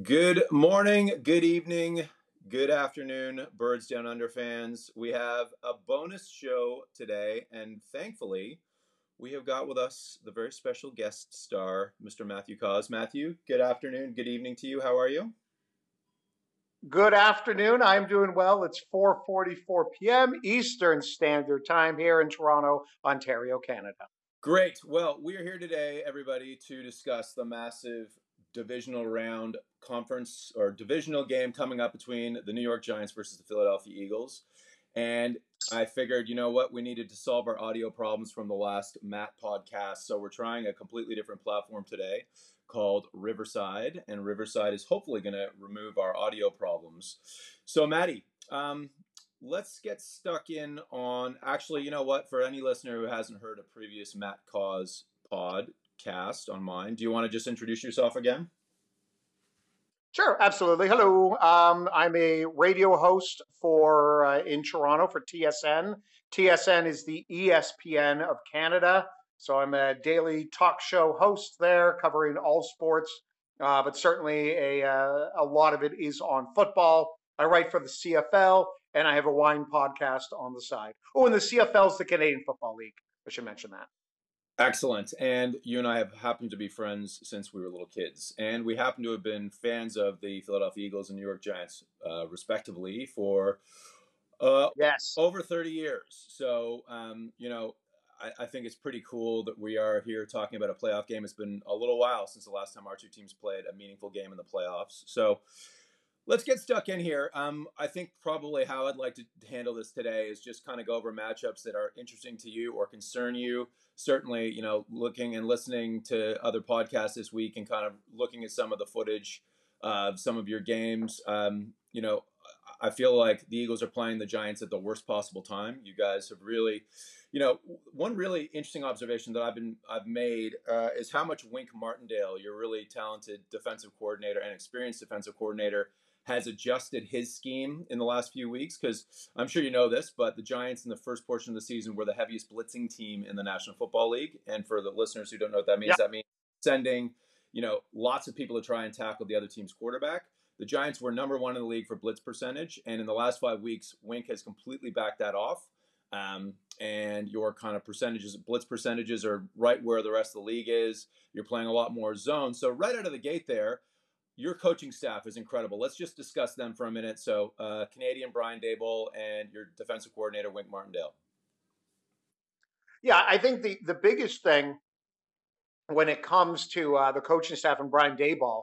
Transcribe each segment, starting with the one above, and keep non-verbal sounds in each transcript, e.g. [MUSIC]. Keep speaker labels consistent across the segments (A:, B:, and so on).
A: Good morning, good evening, good afternoon, Birds Down Under fans. We have a bonus show today, and thankfully, we have got with us the very special guest star, Mr. Matthew Cauz. Matthew, good afternoon, good evening to you. How are you?
B: Good afternoon. I'm doing well. It's 4:44 p.m. Eastern Standard Time here in Toronto, Ontario, Canada.
A: Great. Well, we are here today, everybody, to discuss the massive divisional round conference or divisional game coming up between the New York Giants versus the Philadelphia Eagles. And I figured, you know what, we needed to solve our audio problems from the last Matt podcast. So we're trying a completely different platform today called Riverside. And Riverside is hopefully going to remove our audio problems. So, Maddie, um, let's get stuck in on actually, you know what, for any listener who hasn't heard a previous Matt Cauz podcast on mine, do you want to just introduce yourself again?
B: Sure, absolutely. Hello, um, I'm a radio host for uh, in Toronto for TSN. TSN is the ESPN of Canada, so I'm a daily talk show host there, covering all sports, uh, but certainly a uh, a lot of it is on football. I write for the CFL, and I have a wine podcast on the side. Oh, and the CFL is the Canadian Football League. I should mention that.
A: Excellent. And you and I have happened to be friends since we were little kids. And we happen to have been fans of the Philadelphia Eagles and New York Giants, uh, respectively, for uh,
B: yes.
A: over 30 years. So, um, you know, I, I, think it's pretty cool that we are here talking about a playoff game. It's been a little while since the last time our two teams played a meaningful game in the playoffs. So, Let's get stuck in here. Um, I think probably how I'd like to handle this today is just kind of go over matchups that are interesting to you or concern you. Certainly, you know, looking and listening to other podcasts this week and kind of looking at some of the footage of some of your games. Um, you know, I feel like the Eagles are playing the Giants at the worst possible time. You guys have really, you know, one really interesting observation that I've been I've made uh, is how much Wink Martindale, your really talented defensive coordinator and experienced defensive coordinator, has adjusted his scheme in the last few weeks because I'm sure you know this, but the Giants in the first portion of the season were the heaviest blitzing team in the National Football League. And for the listeners who don't know what that means, that means sending you know lots of people to try and tackle the other team's quarterback. The Giants were number one in the league for blitz percentage, and in the last five weeks, Wink has completely backed that off. Um, and your kind of percentages, blitz percentages, are right where the rest of the league is. You're playing a lot more zone, so right out of the gate there your coaching staff is incredible. Let's just discuss them for a minute. So, uh, Canadian Brian Daboll and your defensive coordinator Wink Martindale.
B: Yeah, I think the the biggest thing when it comes to uh, the coaching staff and Brian Daboll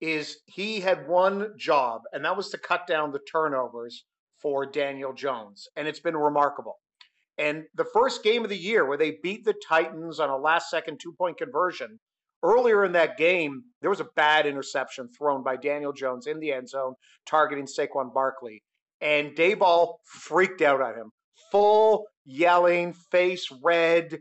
B: is he had one job, and that was to cut down the turnovers for Daniel Jones, and it's been remarkable. And the first game of the year where they beat the Titans on a last second two point conversion Earlier in that game, there was a bad interception thrown by Daniel Jones in the end zone, targeting Saquon Barkley. And Daboll freaked out at him, full yelling, face red.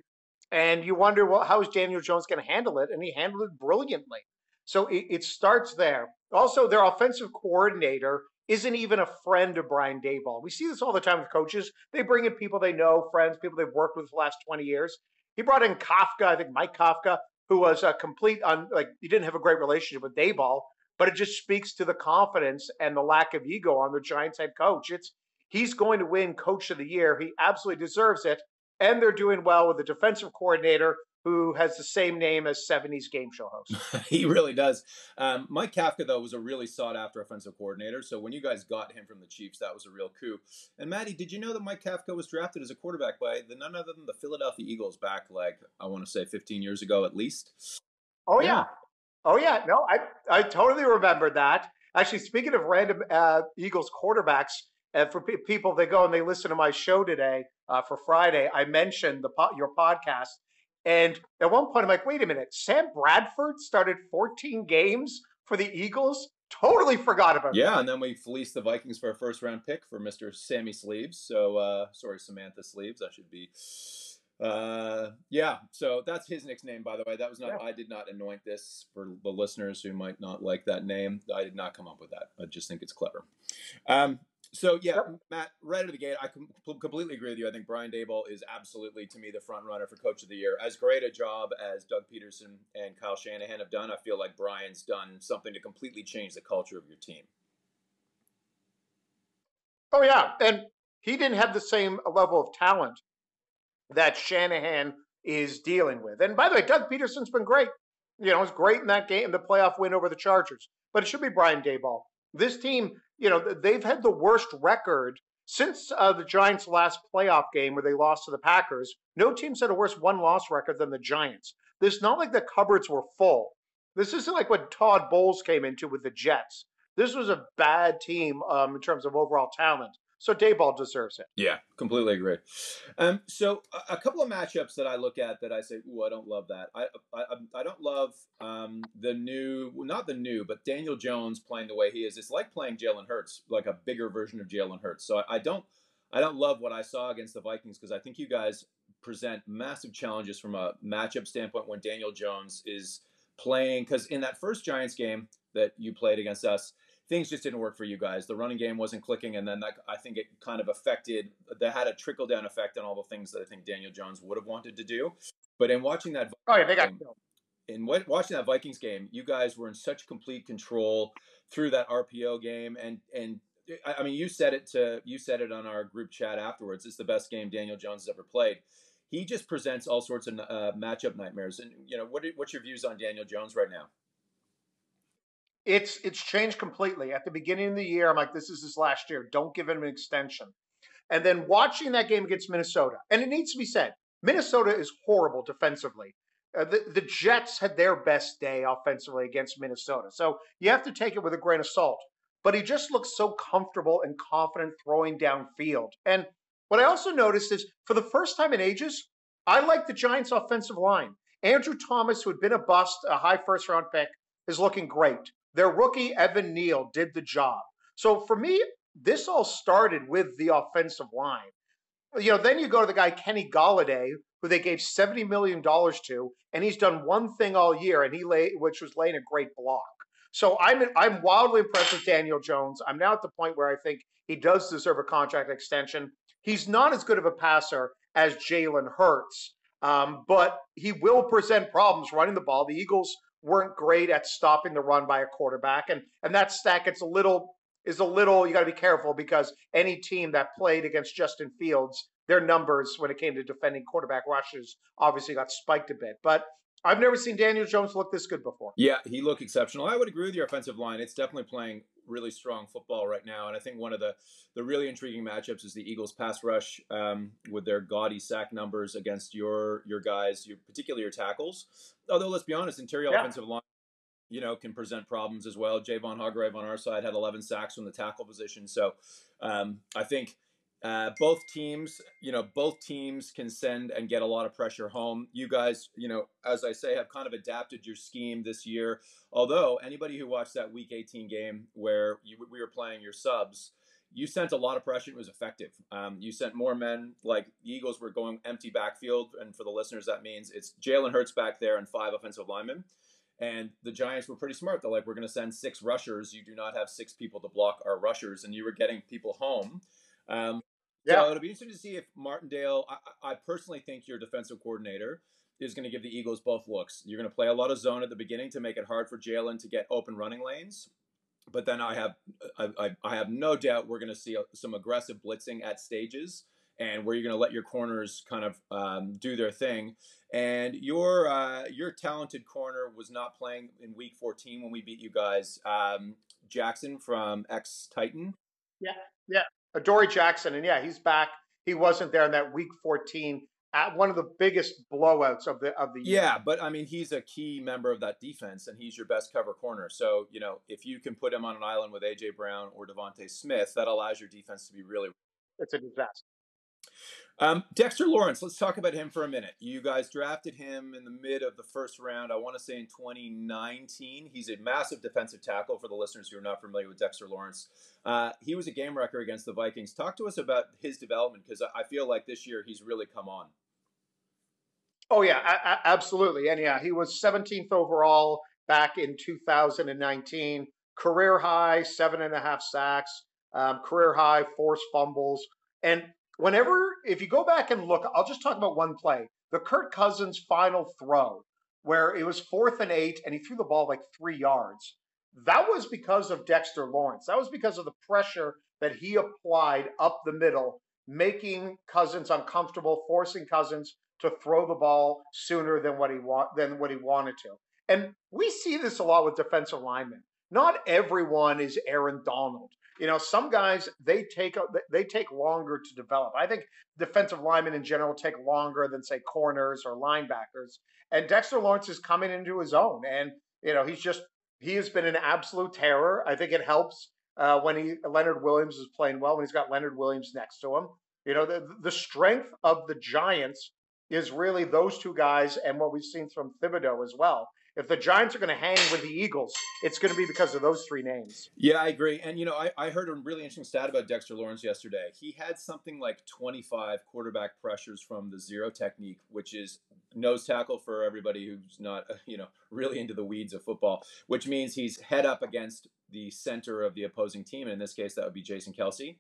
B: And you wonder, well, how is Daniel Jones going to handle it? And he handled it brilliantly. So it, it starts there. Also, their offensive coordinator isn't even a friend of Brian Daboll. We see this all the time with coaches. They bring in people they know, friends, people they've worked with for the last 20 years. He brought in Kafka, I think Mike Kafka, who was a complete on like he didn't have a great relationship with Daboll, but it just speaks to the confidence and the lack of ego on the Giants head coach. It's he's going to win coach of the year. He absolutely deserves it. And they're doing well with the defensive coordinator who has the same name as 70s game show host. [LAUGHS]
A: he really does. Um, Mike Kafka, though, was a really sought after offensive coordinator. So when you guys got him from the Chiefs, that was a real coup. And Maddie, did you know that Mike Kafka was drafted as a quarterback by the none other than the Philadelphia Eagles back, like, I want to say 15 years ago at least?
B: Oh, yeah. yeah. Oh, yeah. No, I, I totally remember that. Actually, speaking of random uh, Eagles quarterbacks, and for pe- people they go and they listen to my show today uh, for Friday, I mentioned the po- your podcast and at one point, I'm like, wait a minute, Sam Bradford started 14 games for the Eagles? Totally forgot about
A: yeah, that. and then we fleeced the Vikings for a first round pick for Mr. Sammy Sleeves. So, uh, sorry, Samantha Sleeves. I should be. Uh, yeah, so that's his nickname, by the way. That was not, yeah. I did not anoint this for the listeners who might not like that name. I did not come up with that. I just think it's clever. Um, So yeah, yep. Matt, right out of the gate, I com- completely agree with you. I think Brian Daboll is absolutely, to me, the front runner for Coach of the Year. As great a job as Doug Pederson and Kyle Shanahan have done, I feel like Brian's done something to completely change the culture of your team.
B: Oh yeah, and he didn't have the same level of talent that Shanahan is dealing with. And by the way, Doug Pederson's been great. You know, it's great in that game, the playoff win over the Chargers. But it should be Brian Daboll. This team, you know, they've had the worst record since uh, the Giants' last playoff game where they lost to the Packers. No team's had a worse one-loss record than the Giants. This not like the cupboards were full. This isn't like what Todd Bowles came into with the Jets. This was a bad team um, in terms of overall talent. So Daboll deserves it.
A: Yeah, completely agree. Um, so a, couple of matchups that I look at that I say, "Ooh, I don't love that." I I, I don't love um, the new, not the new, but Daniel Jones playing the way he is. It's like playing Jalen Hurts, like a bigger version of Jalen Hurts. So I, I don't, I don't love what I saw against the Vikings because I think you guys present massive challenges from a matchup standpoint when Daniel Jones is playing. Because in that first Giants game that you played against us things just didn't work for you guys. The running game wasn't clicking, and then that I think it kind of affected. That had a trickle down effect on all the things that I think Daniel Jones would have wanted to do. But in watching that,
B: oh yeah, they got killed.
A: In watching that Vikings game, you guys were in such complete control through that RPO game, and and I mean, you said it to you said it on our group chat afterwards. It's the best game Daniel Jones has ever played. He just presents all sorts of uh, matchup nightmares. And you know, what are, what's your views on Daniel Jones right now?
B: It's it's changed completely. At the beginning of the year, I'm like, this is his last year. Don't give him an extension. And then watching that game against Minnesota, and it needs to be said, Minnesota is horrible defensively. Uh, the, the Jets had their best day offensively against Minnesota. So you have to take it with a grain of salt. But he just looks so comfortable and confident throwing downfield. And what I also noticed is for the first time in ages, I like the Giants' offensive line. Andrew Thomas, who had been a bust, a high first round pick, is looking great. Their rookie, Evan Neal, did the job. So for me, this all started with the offensive line. You know, then you go to the guy Kenny Golladay, who they gave seventy million dollars to, and he's done one thing all year, and he lay, which was laying a great block. So I'm I'm wildly impressed with Daniel Jones. I'm now at the point where I think he does deserve a contract extension. He's not as good of a passer as Jalen Hurts, um, but he will present problems running the ball. The Eagles weren't great at stopping the run by a quarterback, and and that stat gets a little is a little you got to be careful because any team that played against Justin Fields, their numbers when it came to defending quarterback rushes obviously got spiked a bit, but. I've never seen Daniel Jones look this good before.
A: Yeah, he looked exceptional. I would agree with your offensive line. It's definitely playing really strong football right now. And I think one of the, the really intriguing matchups is the Eagles pass rush um, with their gaudy sack numbers against your your guys, your particularly your tackles. Although let's be honest, interior yeah. offensive line, you know, can present problems as well. Javon Hargrave on our side had 11 sacks from the tackle position. So um, I think uh, both teams, you know, both teams can send and get a lot of pressure home. You guys, you know, as I say, have kind of adapted your scheme this year. Although anybody who watched that Week 18 game where you, we were playing your subs, you sent a lot of pressure. It was effective. Um, you sent more men. Like the Eagles were going empty backfield, and for the listeners, that means it's Jalen Hurts back there and five offensive linemen. And the Giants were pretty smart. They're like, we're going to send six rushers. You do not have six people to block our rushers, and you were getting people home. Um, yeah. So it'll be interesting to see if Martindale. I, I personally think your defensive coordinator is going to give the Eagles both looks. You're going to play a lot of zone at the beginning to make it hard for Jalen to get open running lanes. But then I have I, I have no doubt we're going to see some aggressive blitzing at stages, and where you're going to let your corners kind of um, do their thing. And your uh, your talented corner was not playing in Week 14 when we beat you guys. Um, Jackson from ex Titan.
B: Yeah, yeah, Uh, Adoree Jackson, and yeah, he's back. He wasn't there in that Week 14 at one of the biggest blowouts of the of the
A: year. Yeah, but I mean, he's a key member of that defense, and he's your best cover corner. So you know, if you can put him on an island with AJ Brown or DeVonta Smith, that allows your defense to be really.
B: It's a disaster.
A: Um, Dexter Lawrence, let's talk about him for a minute. You guys drafted him in the mid of the first round. I want to say in 2019. He's a massive defensive tackle for the listeners who are not familiar with Dexter Lawrence. Uh, he was a game wrecker against the Vikings. Talk to us about his development because I feel like this year he's really come on.
B: Oh yeah, absolutely, and yeah, he was 17th overall back in 2019. Career high, seven and a half sacks. um, career high, forced fumbles. And whenever, if you go back and look, I'll just talk about one play the Kirk Cousins final throw, where it was fourth and eight and he threw the ball like three yards. That was because of Dexter Lawrence. That was because of the pressure that he applied up the middle, making Cousins uncomfortable, forcing Cousins to throw the ball sooner than what he want than what he wanted to. And we see this a lot with defensive linemen. Not everyone is Aaron Donald. You know, some guys they take they take longer to develop. I think defensive linemen in general take longer than say corners or linebackers. And Dexter Lawrence is coming into his own, and you know he's just he has been an absolute terror. I think it helps uh, when he Leonard Williams is playing well when he's got Leonard Williams next to him. You know, the the strength of the Giants is really those two guys and what we've seen from Thibodeaux as well. If the Giants are going to hang with the Eagles, it's going to be because of those three names.
A: Yeah, I agree. And, you know, I, I heard a really interesting stat about Dexter Lawrence yesterday. He had something like 25 quarterback pressures from the zero technique, which is nose tackle for everybody who's not, [LAUGHS] you know, really into the weeds of football, which means he's head up against the center of the opposing team. And in this case, that would be Jason Kelce.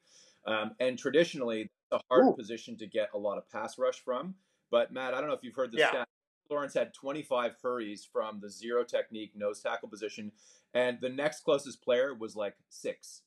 A: Um, and traditionally, it's a hard Ooh. position to get a lot of pass rush from. But Matt, I don't know if you've heard this yeah. stat. Lawrence had 25 hurries from the zero technique nose tackle position, and the next closest player was like six.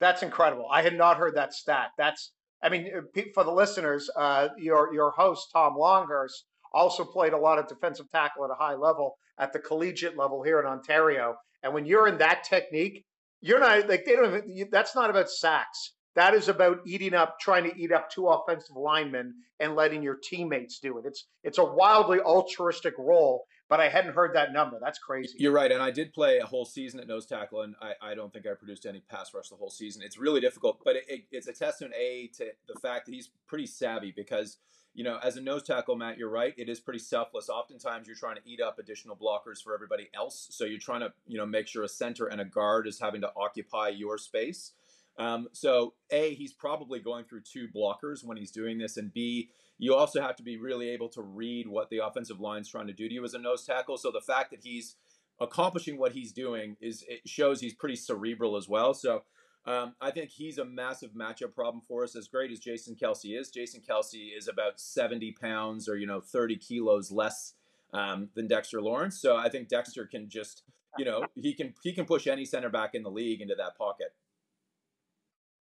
B: That's incredible. I had not heard that stat. That's, I mean, uh, for the listeners, uh, your your host Tom Longhurst also played a lot of defensive tackle at a high level at the collegiate level here in Ontario. And when you're in that technique, you're not like they don't. Even, that's not about sacks. That is about eating up, trying to eat up two offensive linemen and letting your teammates do it. It's it's a wildly altruistic role, but I hadn't heard that number. That's crazy.
A: You're right, and I did play a whole season at nose tackle, and I, I don't think I produced any pass rush the whole season. It's really difficult, but it, it, it's a testament a to the fact that he's pretty savvy because you know, as a nose tackle, Matt, you're right. It is pretty selfless. Oftentimes, you're trying to eat up additional blockers for everybody else. So you're trying to, you know, make sure a center and a guard is having to occupy your space. Um, so, A, he's probably going through two blockers when he's doing this, and B, you also have to be really able to read what the offensive line's trying to do to you as a nose tackle. So the fact that he's accomplishing what he's doing is it shows he's pretty cerebral as well. So um, I think he's a massive matchup problem for us. As great as Jason Kelce is, Jason Kelce is about 70 pounds or you know 30 kilos less um, than Dexter Lawrence. So I think Dexter can just you know he can he can push any center back in the league into that pocket.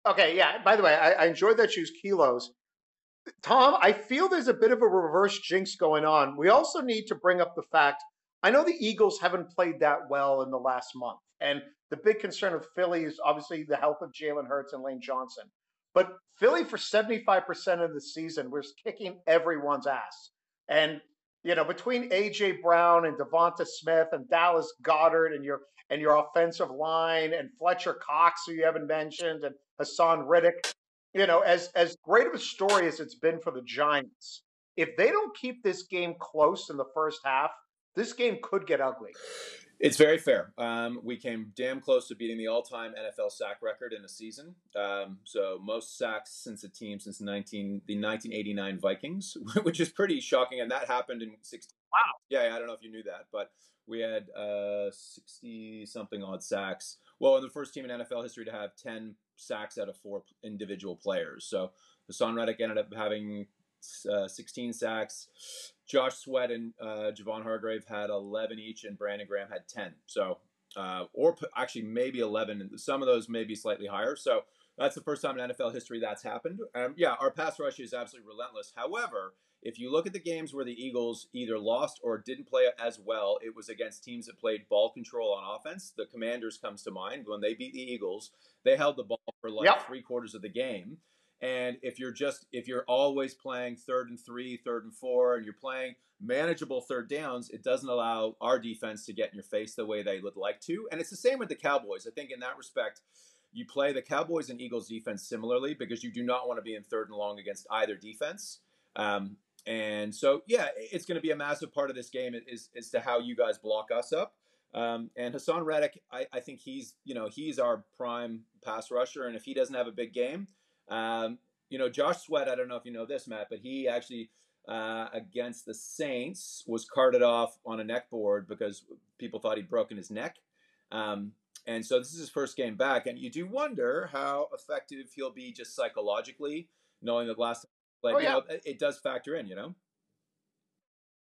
B: Okay, yeah. By the way, I, I enjoyed that you kilos. Tom, I feel there's a bit of a reverse jinx going on. We also need to bring up the fact I know the Eagles haven't played that well in the last month. And the big concern of Philly is obviously the health of Jalen Hurts and Lane Johnson. But Philly, for 75% of the season, was kicking everyone's ass. And, you know, between A.J. Brown and Devonta Smith and Dallas Goedert and your and your offensive line and Fletcher Cox, who you haven't mentioned, and Haason Reddick. You know, as as great of a story as it's been for the Giants, if they don't keep this game close in the first half, this game could get ugly.
A: It's very fair. Um, we came damn close to beating the all-time NFL sack record in a season. Um, so most sacks since a team since 19 the 1989 Vikings, [LAUGHS] which is pretty shocking, and that happened in 16.
B: Wow.
A: Yeah, I don't know if you knew that, but we had uh, 60 something odd sacks. Well, in the first team in NFL history to have 10 sacks out of four individual players. So Haason Reddick ended up having uh, 16 sacks. Josh Sweat and uh, Javon Hargrave had 11 each, and Brandon Graham had 10. So, uh, or actually maybe 11, some of those may be slightly higher. So that's the first time in NFL history that's happened. Um, yeah, our pass rush is absolutely relentless. However, if you look at the games where the Eagles either lost or didn't play as well, it was against teams that played ball control on offense. The Commanders comes to mind when they beat the Eagles. They held the ball for like yep. three quarters of the game. And if you're just if you're always playing third and three, third and four, and you're playing manageable third downs, it doesn't allow our defense to get in your face the way they would like to. And it's the same with the Cowboys. I think in that respect, you play the Cowboys and Eagles defense similarly because you do not want to be in third and long against either defense. Um, and so, yeah, it's going to be a massive part of this game is as to how you guys block us up. Um, and Haason Reddick, I, I, think he's you know he's our prime pass rusher, and if he doesn't have a big game, um, you know Josh Sweat, I don't know if you know this, Matt, but he actually uh, against the Saints was carted off on a neck board because people thought he'd broken his neck. Um, and so this is his first game back, and you do wonder how effective he'll be just psychologically, knowing that last like oh, yeah. you know it does factor in, you know.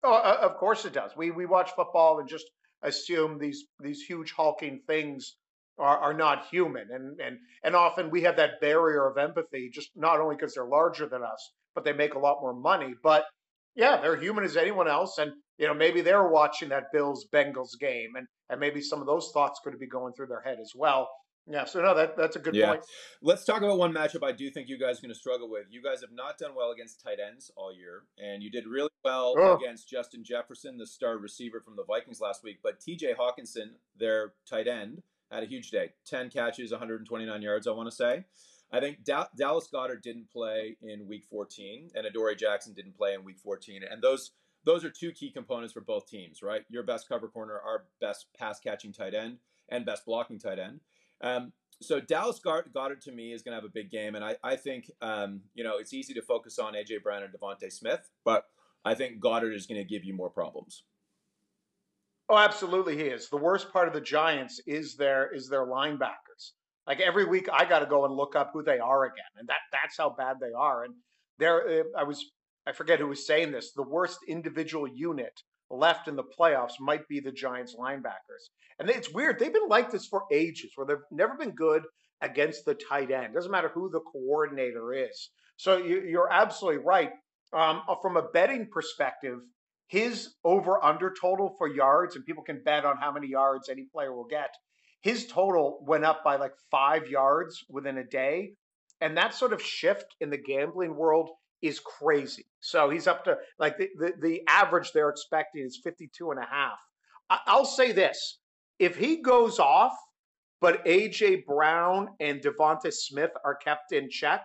B: Oh, uh, of course it does. We we watch football and just assume these these huge hulking things are, are not human, and and and often we have that barrier of empathy, just not only because they're larger than us, but they make a lot more money. But yeah, they're human as anyone else, and you know maybe they're watching that Bills Bengals game, and and maybe some of those thoughts could be going through their head as well. Yeah, so no, that that's a good yeah. point.
A: Let's talk about one matchup I do think you guys are going to struggle with. You guys have not done well against tight ends all year, and you did really well oh. against Justin Jefferson, the star receiver from the Vikings last week. But T.J. Hockenson, their tight end, had a huge day: ten catches, 129 yards. I want to say. I think da- Dallas Goedert didn't play in Week 14, and Adoree Jackson didn't play in Week 14, and those those are two key components for both teams, right? Your best cover corner, our best pass catching tight end, and best blocking tight end. Um, so Dallas Goedert to me is going to have a big game, and I, I think um, you know it's easy to focus on AJ Brown and DeVonta Smith, but I think Goedert is going to give you more problems.
B: Oh, absolutely, he is. The worst part of the Giants is their is their linebackers. Like every week, I got to go and look up who they are again, and that that's how bad they are. And there, uh, I was I forget who was saying this. The worst individual unit left in the playoffs might be the Giants linebackers. And it's weird. They've been like this for ages, where they've never been good against the tight end. Doesn't matter who the coordinator is. So you, are absolutely right. Um, uh, from a betting perspective, his over under total for yards, and people can bet on how many yards any player will get. His total went up by like five yards within a day. And that sort of shift in the gambling world is crazy. So he's up to like the, the, the average they're expecting is 52 and a half. I, I'll say this if he goes off, but AJ Brown and DeVonta Smith are kept in check,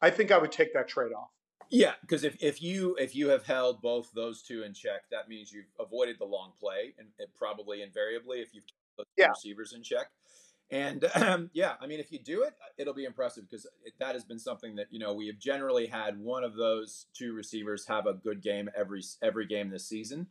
B: I think I would take that trade off.
A: Yeah, because if, if you if you have held both those two in check, that means you've avoided the long play, and, and probably invariably if you've kept the yeah. receivers in check. And [CLEARS THROAT] um, yeah, I mean, if you do it, it'll be impressive because that has been something that you know we have generally had one of those two receivers have a good game every every game this season,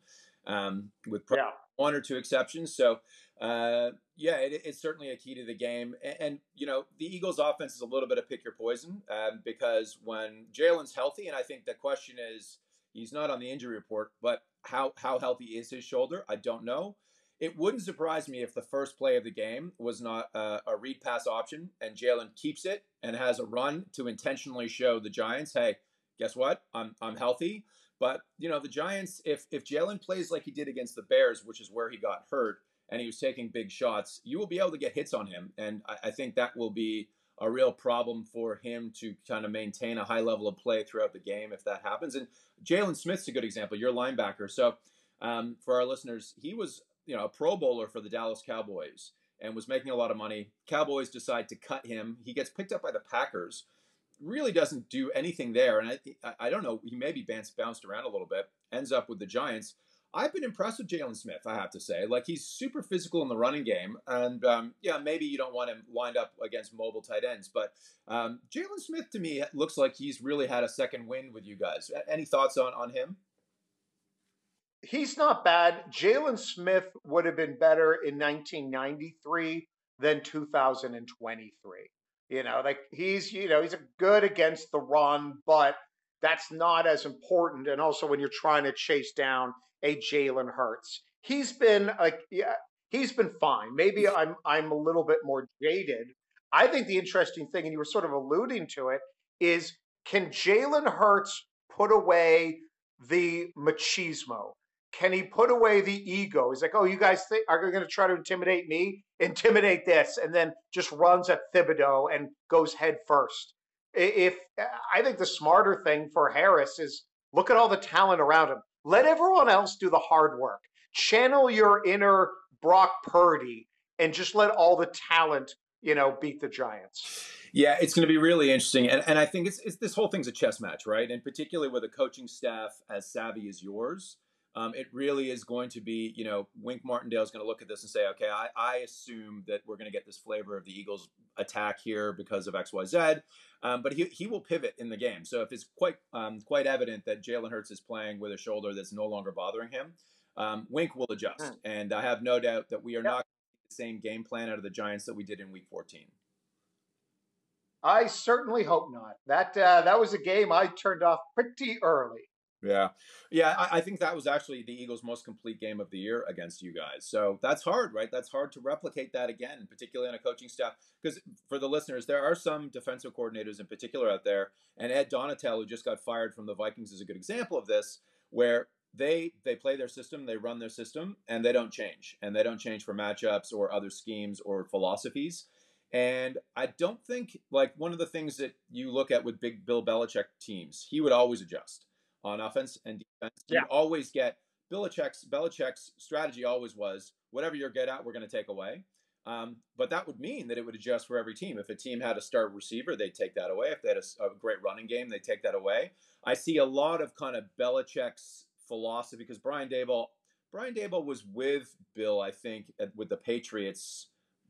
A: um, with yeah. one or two exceptions. So uh, yeah, it, it's certainly a key to the game. And, and, you know, the Eagles' offense is a little bit of pick your poison um, because when Jalen's healthy, and I think the question is he's not on the injury report, but how how healthy is his shoulder? I don't know. It wouldn't surprise me if the first play of the game was not uh, a read pass option and Jalen keeps it and has a run to intentionally show the Giants, hey, guess what? I'm I'm healthy. But you know the Giants, if if Jalen plays like he did against the Bears, which is where he got hurt, and he was taking big shots, you will be able to get hits on him, and I, I think that will be a real problem for him to kind of maintain a high level of play throughout the game if that happens. And Jaylon Smith's a good example. Your linebacker, so. Um, for our listeners, he was you know a Pro Bowler for the Dallas Cowboys and was making a lot of money. Cowboys decide to cut him. He gets picked up by the Packers. Really doesn't do anything there, and I I don't know. He maybe bounced bounced around a little bit. Ends up with the Giants. I've been impressed with Jaylon Smith. I have to say, like he's super physical in the running game, and um, yeah, maybe you don't want him lined up against mobile tight ends, but um, Jaylon Smith to me looks like he's really had a second wind with you guys. Any thoughts on on him?
B: He's not bad. Jaylon Smith would have been better in 1993 than 2023. You know, like he's, you know, he's a good against the run, but that's not as important. And also when you're trying to chase down a Jalen Hurts, he's been like, yeah, he's been fine. Maybe I'm I'm a little bit more jaded. I think the interesting thing, and you were sort of alluding to it, is can Jalen Hurts put away the machismo? Can he put away the ego? He's like, oh, you guys think, are going to try to intimidate me? Intimidate this, and then just runs at Thibodeaux and goes head first. If I think the smarter thing for Harris is look at all the talent around him. Let everyone else do the hard work. Channel your inner Brock Purdy and just let all the talent, you know, beat the Giants.
A: Yeah, it's going to be really interesting, and and I think it's, it's this whole thing's a chess match, right? And particularly with a coaching staff as savvy as yours, um, it really is going to be, you know, Wink Martindale is going to look at this and say, okay, I, I assume that we're going to get this flavor of the Eagles' attack here because of X, Y, Z. Um, but he, he will pivot in the game. So if it's quite um, quite evident that Jalen Hurts is playing with a shoulder that's no longer bothering him, um, Wink will adjust. Hmm. And I have no doubt that we are yep. not the same game plan out of the Giants that we did in Week 14?
B: I certainly hope not. That uh, that was a game I turned off pretty early.
A: Yeah, yeah, I, I, think that was actually the Eagles' most complete game of the year against you guys. So that's hard, right? That's hard to replicate that again, particularly on a coaching staff. Because for the listeners, there are some defensive coordinators in particular out there, and Ed Donatell, who just got fired from the Vikings, is a good example of this, where they they play their system, they run their system, and they don't change, and they don't change for matchups or other schemes or philosophies. And I don't think like one of the things that you look at with big Bill Belichick teams, he would always adjust on offense and defense. Yeah. You always get Belichick's Belichick's strategy always was whatever you're good at, we're going to take away. Um, but that would mean that it would adjust for every team. If a team had a star receiver, they'd take that away. If they had a, a great running game, they'd take that away. I see a lot of kind of Belichick's philosophy because Brian Daboll, Brian Daboll was with Bill, I think, at, with the Patriots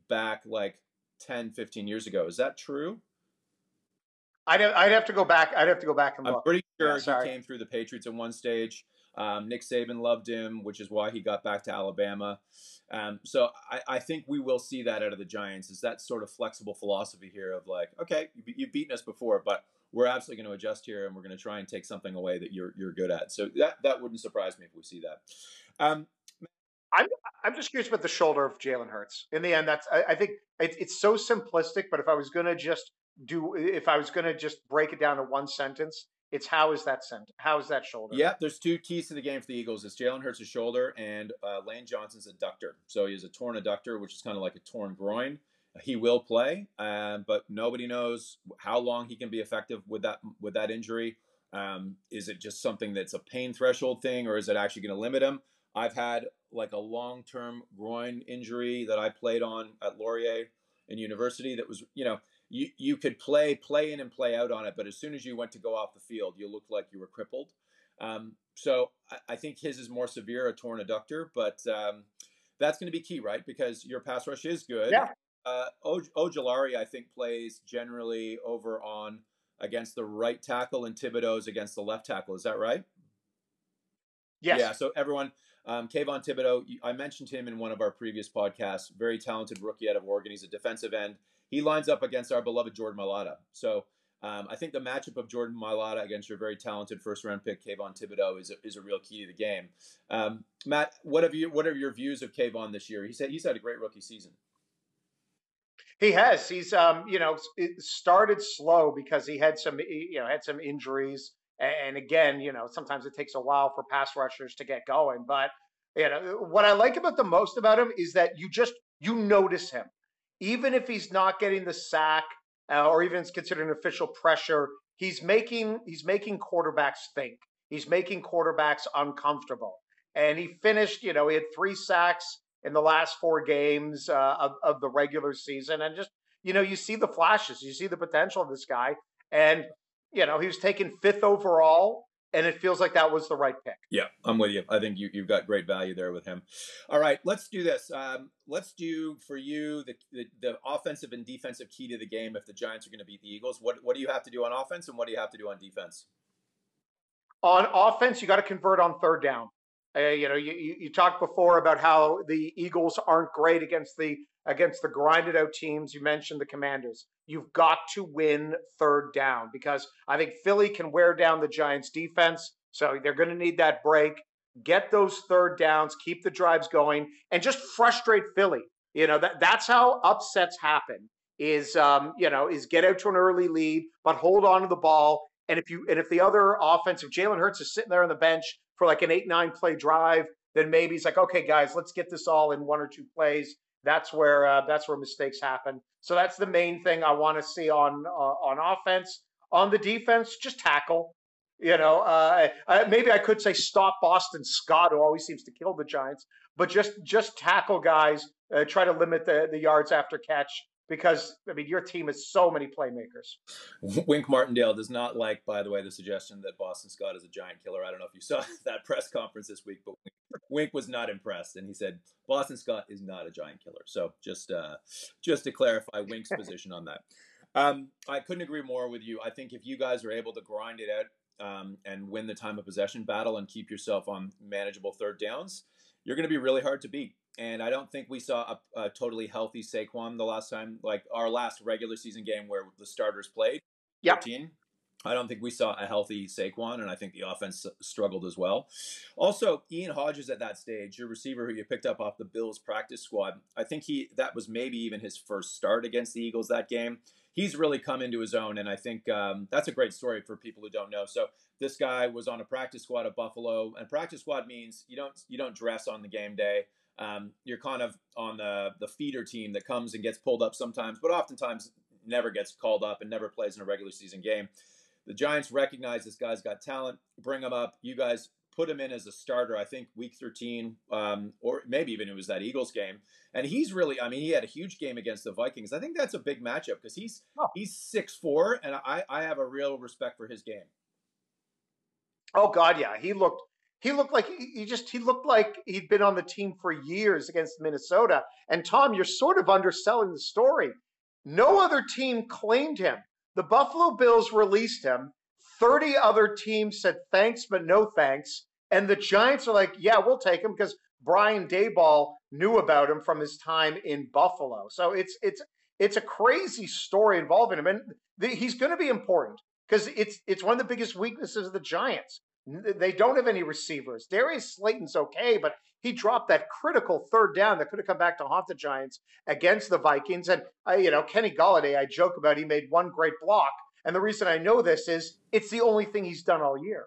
A: back like 10, 15 years ago. Is that true?
B: I'd have, I'd have to go back. I'd have to go back and look.
A: I'm pretty sure yeah, he came through the Patriots at one stage. Um, Nick Saban loved him, which is why he got back to Alabama. Um, so I, I, think we will see that out of the Giants. Is that sort of flexible philosophy here of like, okay, you, have beaten us before, but we're absolutely going to adjust here, and we're going to try and take something away that you're you're good at. So that that wouldn't surprise me if we see that. Um,
B: I'm I'm just curious about the shoulder of Jalen Hurts. In the end, that's I, I think it, it's so simplistic. But if I was going to just do, if I was going to just break it down to one sentence, it's how is that sent? How is that shoulder?
A: Yeah, there's two keys to the game for the Eagles. It's Jalen Hurts' shoulder and uh, Lane Johnson's adductor. So he has a torn adductor, which is kind of like a torn groin. He will play, um, but nobody knows how long he can be effective with that with that injury. Um, is it just something that's a pain threshold thing, or is it actually going to limit him? I've had like a long term groin injury that I played on at Laurier in university that was, you know, you, you could play, play in and play out on it, but as soon as you went to go off the field, you looked like you were crippled. Um, so I, I, think his is more severe, a torn adductor, but um, that's going to be key, right? Because your pass rush is good.
B: Yeah.
A: Uh, Ojulari, I think, plays generally over on against the right tackle and Thibodeaux's against the left tackle. Is that right?
B: Yes.
A: Yeah. So everyone, um, Kayvon Thibodeaux, I mentioned him in one of our previous podcasts. Very talented rookie out of Oregon. He's a defensive end. He lines up against our beloved Jordan Mailata. So um, I think the matchup of Jordan Mailata against your very talented first round pick Kayvon Thibodeaux is a, is a real key to the game. Um, Matt, what have you what are your views of Kayvon this year? He said he's had a great rookie season.
B: He has. He's um, you know, started slow because he had some you know had some injuries and again, you know, sometimes it takes a while for pass rushers to get going. But you know, what I like about the most about him is that you just you notice him, even if he's not getting the sack uh, or even considered an official pressure. He's making he's making quarterbacks think. He's making quarterbacks uncomfortable. And he finished, you know, he had three sacks in the last four games uh, of, of the regular season. And just, you know, you see the flashes, you see the potential of this guy. And you know, he was taken fifth overall, and it feels like that was the right pick.
A: Yeah, I'm with you. I think you, you've got great value there with him. All right, let's do this. Um, let's do for you the, the, the offensive and defensive key to the game. If the Giants are going to beat the Eagles, what what do you have to do on offense, and what do you have to do on defense?
B: On offense, you got to convert on third down. Uh, you know, you, you, you talked before about how the Eagles aren't great against the against the grinded out teams. You mentioned the Commanders. You've got to win third down because I think Philly can wear down the Giants defense. So they're going to need that break. Get those third downs, keep the drives going, and just frustrate Philly. You know, that, that's how upsets happen is um, you know, is get out to an early lead, but hold on to the ball. And if you and if the other offensive Jalen Hurts is sitting there on the bench for like an eight, nine play drive, then maybe he's like, okay, guys, let's get this all in one or two plays that's where uh, that's where mistakes happen. So that's the main thing I want to see on uh, on offense. On the defense, just tackle. You know, uh, maybe I could say stop Boston Scott, who always seems to kill the Giants, but just just tackle guys. Uh, try to limit the the yards after catch because I mean your team has so many playmakers. [LAUGHS]
A: Wink Martindale does not like, by the way, the suggestion that Boston Scott is a giant killer. I don't know if you saw [LAUGHS] that press conference this week, but Wink was not impressed, and he said Boston Scott is not a giant killer. So just uh, just to clarify Wink's [LAUGHS] position on that. Um, I couldn't agree more with you. I think if you guys are able to grind it out um, and win the time of possession battle and keep yourself on manageable third downs, you're going to be really hard to beat. and I don't think we saw a, a, totally healthy Saquon the last time, like our last regular season game where the starters played.
B: Yeah.
A: I don't think we saw a healthy Saquon, and I think the offense struggled as well. Also, Ian Hodgins at that stage, your receiver who you picked up off the Bills practice squad, I think he that was maybe even his first start against the Eagles that game. He's really come into his own, and I think um, that's a great story for people who don't know. So this guy was on a practice squad at Buffalo, and practice squad means you don't you don't dress on the game day. Um, you're kind of on the the feeder team that comes and gets pulled up sometimes, but oftentimes never gets called up and never plays in a regular season game. The Giants recognize this guy's got talent, bring him up. You guys put him in as a starter, I think week 13, um, or maybe even it was that Eagles game. And he's really, I mean, he had a huge game against the Vikings. I think that's a big matchup because he's oh. he's six four, and I, I have a real respect for his game.
B: Oh God, yeah, he looked he looked like he just he looked like he'd been on the team for years against Minnesota. And Tom, you're sort of underselling the story. No other team claimed him. The Buffalo Bills released him. 30 other teams said thanks, but no thanks. And the Giants are like, yeah, we'll take him because Brian Daboll knew about him from his time in Buffalo. So it's it's it's a crazy story involving him, and he's going to be important because it's it's one of the biggest weaknesses of the Giants. They don't have any receivers. Darius Slayton's okay, but he dropped that critical third down that could have come back to haunt the Giants against the Vikings. And I, you know, Kenny Golladay, I joke about he made one great block, and the reason I know this is it's the only thing he's done all year.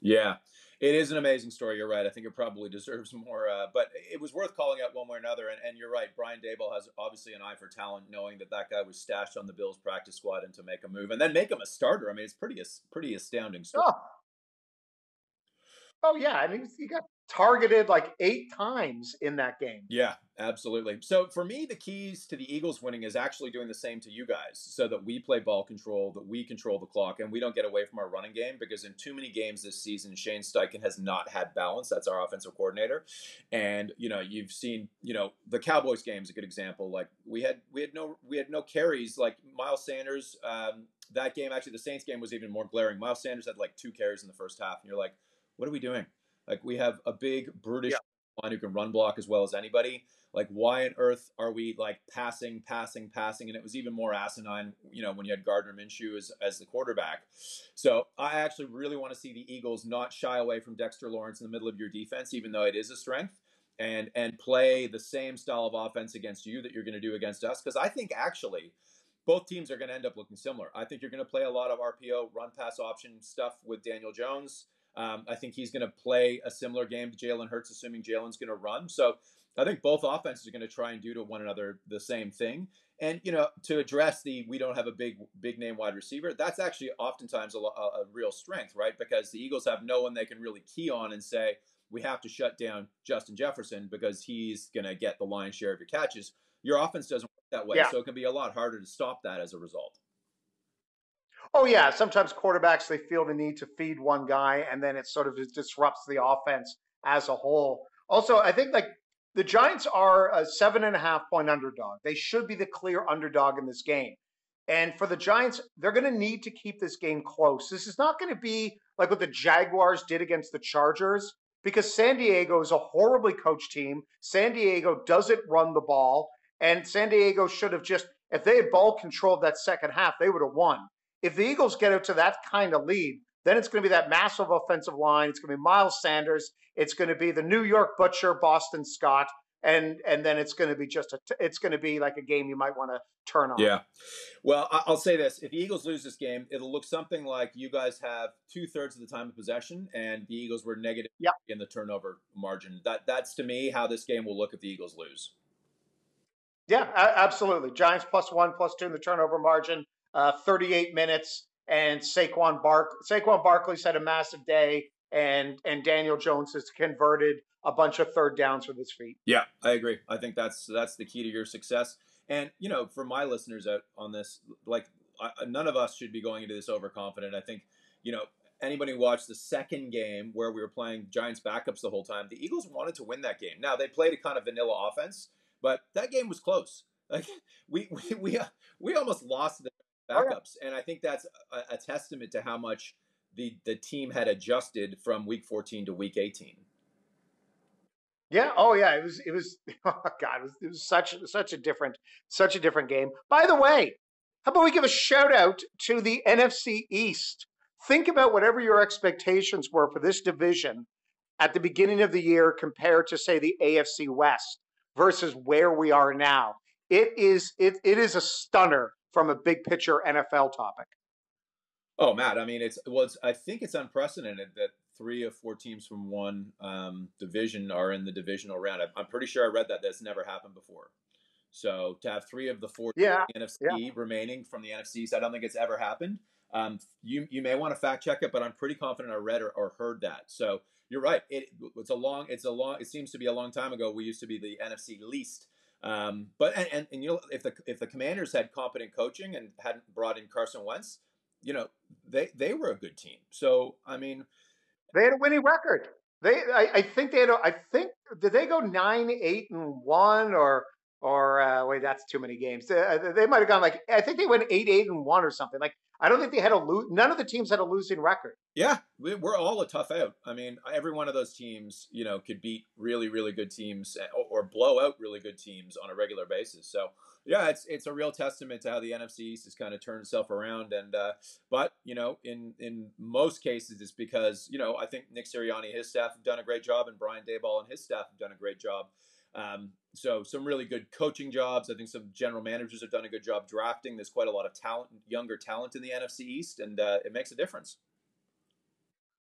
A: Yeah, it is an amazing story. You're right. I think it probably [LAUGHS] deserves more, uh, but it was worth calling out one way or another. And, and, you're right. Brian Daboll has obviously an eye for talent, knowing that that guy was stashed on the Bills practice squad and to make a move and then make him a starter. I mean, it's pretty pretty astounding story.
B: Oh, oh yeah, I mean, he got targeted like eight times in that game.
A: Yeah, absolutely. So for me, the keys to the Eagles winning is actually doing the same to you guys so that we play ball control, that we control the clock, and we don't get away from our running game because in too many games this season, Shane Steichen has not had balance. That's our offensive coordinator. And, you know, you've seen, you know, the Cowboys game is a good example. Like we had we had no we had no carries. Like Miles Sanders, um, that game actually the Saints game was even more glaring. Miles Sanders had like two carries in the first half, and you're like, what are we doing? Like we have a big brutish yeah. line who can run block as well as anybody. Like why on earth are we like passing, passing, passing? And it was even more asinine, you know, when you had Gardner Minshew as, as the quarterback. So I actually really want to see the Eagles not shy away from Dexter Lawrence in the middle of your defense, even though it is a strength. And and play the same style of offense against you that you're going to do against us. Because I think actually both teams are going to end up looking similar. I think you're going to play a lot of RPO, run pass option stuff with Daniel Jones. Um, I think he's going to play a similar game to Jalen Hurts, assuming Jalen's going to run. So I think both offenses are going to try and do to one another the same thing. And you know, to address the we don't have a big big name wide receiver, that's actually oftentimes a, a real strength, right? Because the Eagles have no one they can really key on and say we have to shut down Justin Jefferson because he's going to get the lion's share of your catches. Your offense doesn't work that way, yeah. so it can be a lot harder to stop that as a result.
B: Oh yeah, sometimes quarterbacks they feel the need to feed one guy, and then it sort of disrupts the offense as a whole. Also, I think like the Giants are a seven and a half point underdog. They should be the clear underdog in this game. And for the Giants, they're going to need to keep this game close. This is not going to be like what the Jaguars did against the Chargers because San Diego is a horribly coached team. San Diego doesn't run the ball. And San Diego should have just, if they had ball control that second half, they would have won. If the Eagles get out to that kind of lead, then it's going to be that massive offensive line. It's going to be Miles Sanders. It's going to be the New York Butcher, Boston Scott, and and then it's going to be just a. It's going to be like a game you might want to turn on.
A: Yeah. Well, I'll say this: if the Eagles lose this game, it'll look something like you guys have two thirds of the time of possession, and the Eagles were negative
B: yep.
A: in the turnover margin. That that's to me how this game will look if the Eagles lose.
B: Yeah, absolutely. Giants plus one, plus two in the turnover margin uh, 38 minutes, and Saquon Bark Saquon Barkley's had a massive day, and and Daniel Jones has converted a bunch of third downs with his feet.
A: Yeah, I agree. I think that's that's the key to your success. And you know, for my listeners out on this, like I, none of us should be going into this overconfident. I think you know anybody who watched the second game where we were playing Giants backups the whole time, the Eagles wanted to win that game. Now they played a kind of vanilla offense, but that game was close. Like [LAUGHS] we we we, we almost lost the Oh, backups, oh, and I think that's a, a, testament to how much the the team had adjusted from week 14 to week 18.
B: Yeah. Oh, yeah. It was. It was. [LAUGHS] Oh God. It was, it was such such a different such a different game. By the way, how about we give a shout out to the NFC East? Think about whatever your expectations were for this division at the beginning of the year compared to say the AFC West versus where we are now. It is it it is a stunner from a big picture NFL topic.
A: Oh, Matt. I mean, it's well. It's, I think it's unprecedented that three of four teams from one um, division are in the divisional round. I, am pretty sure I read that that's never happened before. So to have three of the four
B: yeah,
A: NFC
B: yeah.
A: remaining from the NFC East, I don't think it's ever happened. Um, you you may want to fact check it, but I'm pretty confident I read or, or heard that. So you're right. It, it's a long. It's a long. It seems to be a long time ago. We used to be the NFC least. Um, but and, and, and you know if the if the Commanders had competent coaching and hadn't brought in Carson Wentz, you know they they were a good team. So I mean,
B: they had a winning record. They I, I think they had. A, I think did they go nine eight and one or or uh, wait that's too many games. Uh, they might have gone like I think they went eight eight and one or something like I don't think they had a lose. None of the teams had a losing record.
A: Yeah, we're all a tough out. I mean, every one of those teams, you know, could beat really, really good teams eh, or, blow out really good teams on a regular basis. So, yeah, it's it's a real testament to how the NFC East has kind of turned itself around. And uh, but you know, in in most cases, it's because you know I think Nick Sirianni, his staff have done a great job, and Brian Daboll and his staff have done a great job um, so some really good coaching jobs. I think some general managers have done a good job drafting. There's quite a lot of talent, younger talent in the NFC East, and uh, it makes a difference.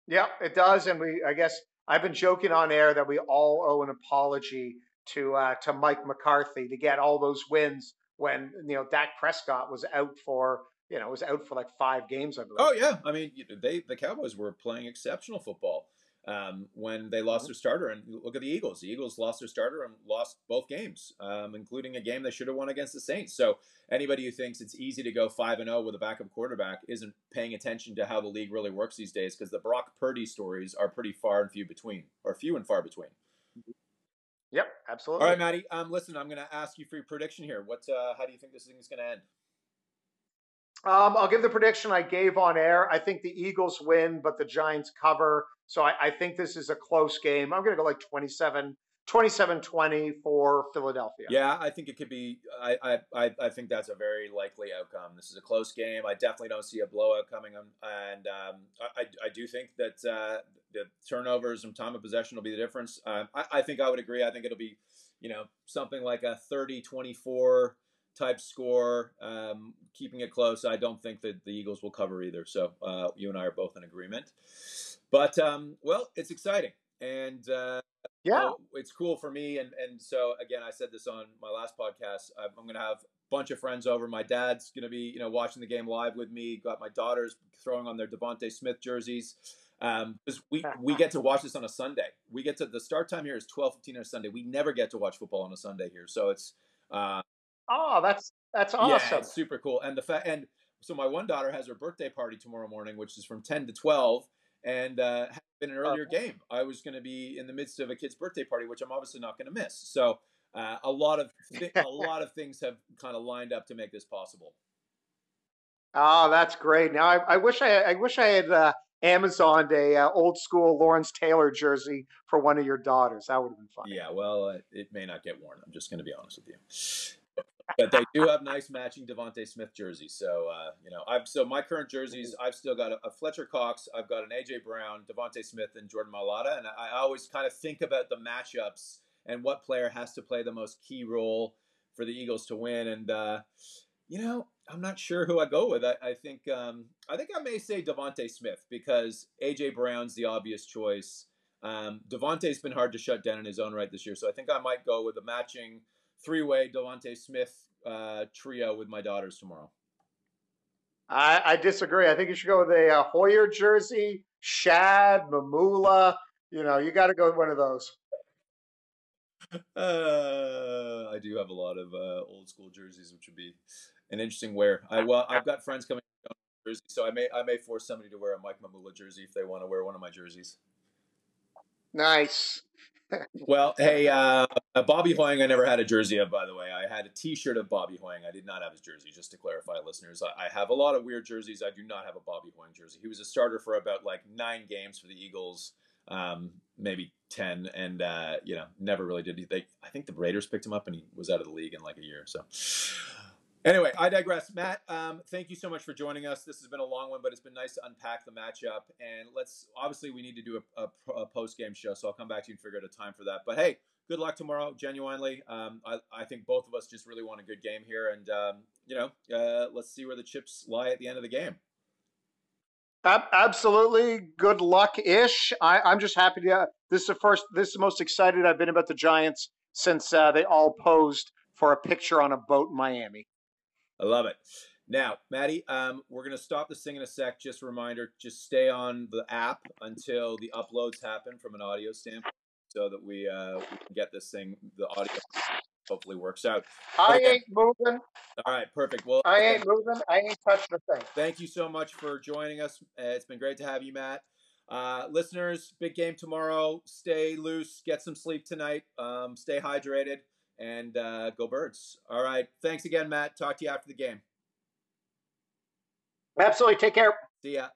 B: Yeah, it does. And we, I guess, I've been joking on air that we all owe an apology to uh, to Mike McCarthy to get all those wins when you know Dak Prescott was out for you know was out for like five games. I believe.
A: Oh yeah, I mean they the Cowboys were playing exceptional football um, when they lost mm-hmm. their starter. And look at the Eagles. The Eagles lost their starter and lost both games, um, including a game they should have won against the Saints. So anybody who thinks it's easy to go five and zero oh with a backup quarterback isn't paying attention to how the league really works these days. Because the Brock Purdy stories are pretty far and few between, or few and far between.
B: Yep, absolutely.
A: All right, Maddie. Um, listen, I'm going to ask you for your prediction here. What? Uh, how do you think this thing is going to end?
B: Um, I'll give the prediction I gave on air. I think the Eagles win, but the Giants cover. So I, I think this is a close game. I'm going to go like 27, 27-20 for Philadelphia.
A: Yeah, I think it could be. I, I I think that's a very likely outcome. This is a close game. I definitely don't see a blowout coming, and um, I, I do think that uh, the turnovers and time of possession will be the difference. Um, I, I think I would agree. I think it'll be, you know, something like a 30-24 type score, um, keeping it close. I don't think that the Eagles will cover either. So uh, you and I are both in agreement. But um, well, it's exciting, and uh,
B: yeah,
A: it's cool for me. And and so again, I said this on my last podcast. I'm going to have a bunch of friends over. My dad's going to be you know watching the game live with me. Got my daughters throwing on their DeVonta Smith jerseys. Um, we [LAUGHS] we get to watch this on a Sunday. We get to the start time here is twelve fifteen on a Sunday. We never get to watch football on a Sunday here, so it's uh,
B: Oh, that's that's awesome.
A: Yeah, it's super cool. And the fact and so my one daughter has her birthday party tomorrow morning, which is from ten to twelve, and uh, been an earlier game. I was going to be in the midst of a kid's birthday party, which I'm obviously not going to miss. So uh, a lot of th- a [LAUGHS] lot of things have kind of lined up to make this possible.
B: Oh, that's great. Now I, I wish I I wish I had uh, Amazon a uh, old school Lawrence Taylor jersey for one of your daughters. That would have been fun.
A: Yeah, well, uh, it may not get worn. I'm just going to be honest with you but they do have nice matching DeVonta Smith jerseys. So uh, you know, I've so my current jerseys, I've still got a, a, Fletcher Cox, I've got an AJ Brown, DeVonta Smith, and Jordan Mailata, and I, I always kind of think about the matchups and what player has to play the most key role for the Eagles to win. And uh, you know, I'm not sure who I go with. I, I think um, I think I may say DeVonta Smith because AJ Brown's the obvious choice. Um, DeVonta's been hard to shut down in his own right this year, so I think I might go with a matching three-way DeVonta Smith uh, trio with my daughters tomorrow.
B: I, I, disagree. I think you should go with a, a uh, Hoying jersey, Shad, Mamula. You know, you got to go with one of those.
A: Uh, I do have a lot of uh, old school jerseys, which would be an interesting wear. I well, I've got friends coming jersey, so I may I may force somebody to wear a Mike Mamula jersey if they want to wear one of my jerseys.
B: Nice
A: well, hey, uh, Bobby Hoying, I never had a jersey of, by the way. I had a T-shirt of Bobby Hoying. I did not have his jersey, just to clarify, listeners. I, I have a lot of weird jerseys. I do not have a Bobby Hoying jersey. He was a starter for about like nine games for the Eagles, um, maybe ten, and uh, you know never really did. They I think the Raiders picked him up, and he was out of the league in like a year. So. Anyway, I digress. Matt, um, thank you so much for joining us. This has been a long one, but it's been nice to unpack the matchup. And let's obviously we need to do a, a, a post game show, so I'll come back to you and figure out a time for that. But hey, good luck tomorrow. Genuinely, um, I, I, think both of us just really want a good game here, and um, you know, uh, let's see where the chips lie at the end of the game.
B: Absolutely, good luck ish. I'm just happy to. Uh, this is the first. This is the most excited I've been about the Giants since uh, they all posed for a picture on a boat in Miami.
A: I love it. Now, Maddie, um, we're going to stop this thing in a sec. Just a reminder, just stay on the app until the uploads happen from an audio standpoint so that we, uh, we can get this thing, the audio hopefully works out.
B: I okay. ain't moving.
A: All right, perfect. Well,
B: I ain't moving. I ain't touching a thing.
A: Thank you so much for joining us. Uh, it's been great to have you, Matt. Uh, listeners, big game tomorrow. Stay loose, get some sleep tonight, um, stay hydrated, and uh, go birds. All right. Thanks again, Matt. Talk to you after the game.
B: Absolutely. Take care.
A: See ya.